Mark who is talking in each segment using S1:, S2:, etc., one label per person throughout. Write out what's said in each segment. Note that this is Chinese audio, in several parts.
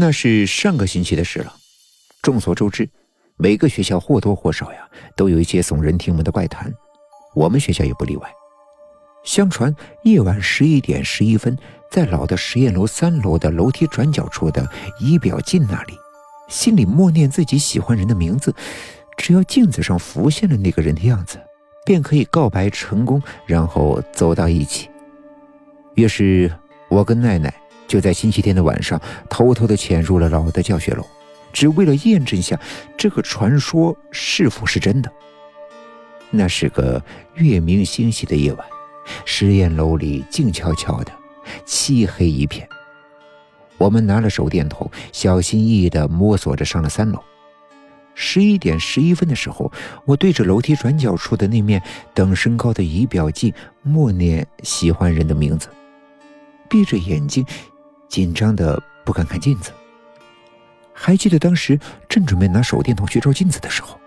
S1: 那是上个星期的事了。众所周知，每个学校或多或少呀都有一些耸人听闻的怪谈，我们学校也不例外。相传夜晚十一点十一分，在老的实验楼三楼的楼梯转角处的仪表镜那里，心里默念自己喜欢人的名字，只要镜子上浮现了那个人的样子，便可以告白成功，然后走到一起。于是，我跟奈奈就在星期天的晚上偷偷的潜入了老的教学楼，只为了验证一下这个传说是否是真的。那是个月明星稀的夜晚，实验楼里静悄悄的，漆黑一片。我们拿了手电筒，小心翼翼的摸索着上了三楼。十一点十一分的时候，我对着楼梯转角处的那面等身高的仪表镜默念喜欢人的名字。闭着眼睛，紧张的不敢看镜子。还记得当时正准备拿手电筒去照镜子的时候，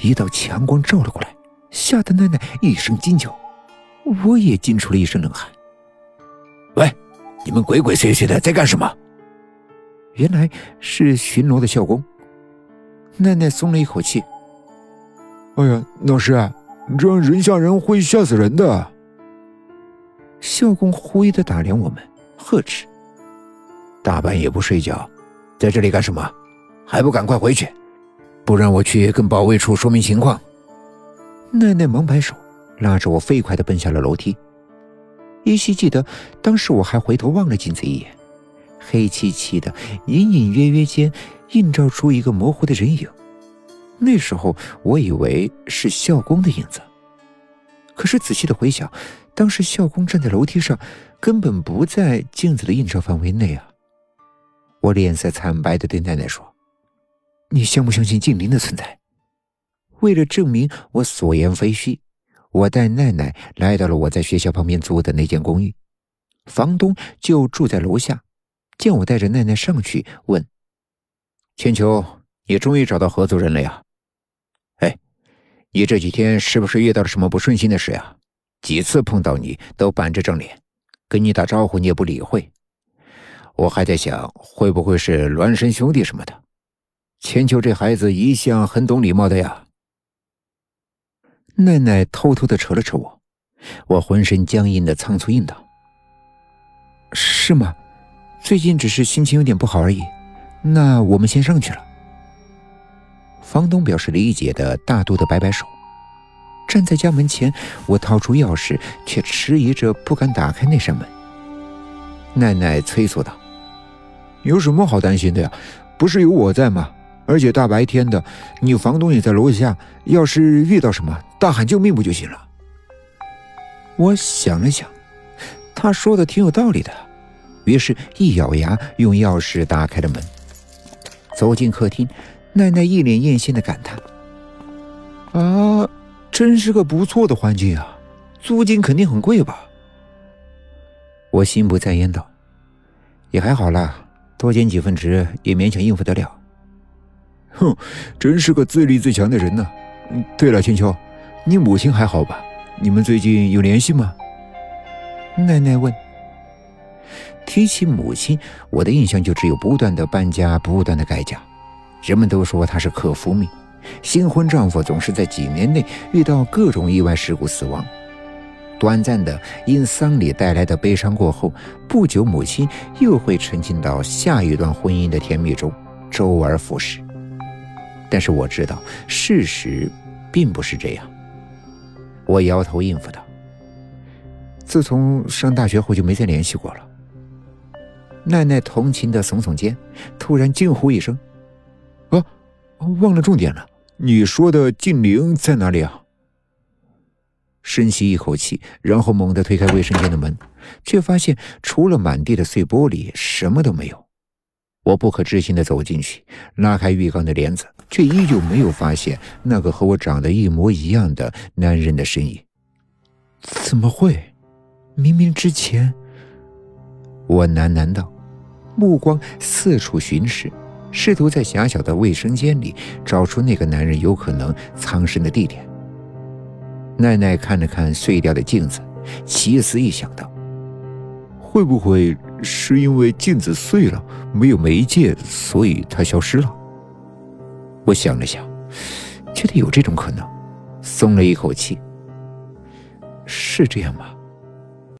S1: 一道强光照了过来，吓得奈奈一声惊叫，我也惊出了一身冷汗。
S2: 喂，你们鬼鬼祟祟的在干什么？
S1: 原来是巡逻的校工。奈奈松了一口气。
S3: 哎呀，老师，这样人吓人会吓死人的。
S1: 校工狐疑的打量我们，呵斥：“
S2: 大半夜不睡觉，在这里干什么？还不赶快回去，不然我去跟保卫处说明情况。”
S1: 奈奈忙摆手，拉着我飞快的奔下了楼梯。依稀记得，当时我还回头望了镜子一眼，黑漆漆的，隐隐约约间映照出一个模糊的人影。那时候我以为是校工的影子，可是仔细的回想。当时校工站在楼梯上，根本不在镜子的映照范围内啊！我脸色惨白的对奈奈说：“你相不相信静灵的存在？”为了证明我所言非虚，我带奈奈来到了我在学校旁边租的那间公寓，房东就住在楼下。见我带着奈奈上去，问：“
S2: 千秋，你终于找到合租人了呀？哎，你这几天是不是遇到了什么不顺心的事呀？”几次碰到你都板着张脸，跟你打招呼你也不理会，我还在想会不会是孪生兄弟什么的。千秋这孩子一向很懂礼貌的呀。
S1: 奈奈偷偷的扯了扯我，我浑身僵硬的仓促应道：“是吗？最近只是心情有点不好而已。那我们先上去了。”房东表示理解的大度的摆摆手。站在家门前，我掏出钥匙，却迟疑着不敢打开那扇门。奈奈催促道：“
S3: 有什么好担心的呀？不是有我在吗？而且大白天的，你房东也在楼下，要是遇到什么，大喊救命不就行了？”
S1: 我想了想，他说的挺有道理的，于是一咬牙，用钥匙打开了门。走进客厅，奈奈一脸艳羡的感叹：“
S3: 啊！”真是个不错的环境啊，租金肯定很贵吧？
S1: 我心不在焉道：“也还好啦，多兼几份职也勉强应付得了。”
S3: 哼，真是个自立自强的人呢。对了，千秋，你母亲还好吧？你们最近有联系吗？
S1: 奈奈问。提起母亲，我的印象就只有不断的搬家，不断的改嫁。人们都说她是克夫命。新婚丈夫总是在几年内遇到各种意外事故死亡，短暂的因丧礼带来的悲伤过后，不久母亲又会沉浸到下一段婚姻的甜蜜中，周而复始。但是我知道事实并不是这样。我摇头应付道：“自从上大学后就没再联系过了。”奈奈同情的耸耸肩，突然惊呼一声：“
S3: 啊，忘了重点了。”你说的静灵在哪里啊？
S1: 深吸一口气，然后猛地推开卫生间的门，却发现除了满地的碎玻璃，什么都没有。我不可置信的走进去，拉开浴缸的帘子，却依旧没有发现那个和我长得一模一样的男人的身影。怎么会？明明之前……我喃喃道，目光四处巡视。试图在狭小的卫生间里找出那个男人有可能藏身的地点。奈奈看了看碎掉的镜子，奇思异想到：“
S3: 会不会是因为镜子碎了，没有媒介，所以它消失了。
S1: 我想了想，觉得有这种可能，松了一口气。是这样吗？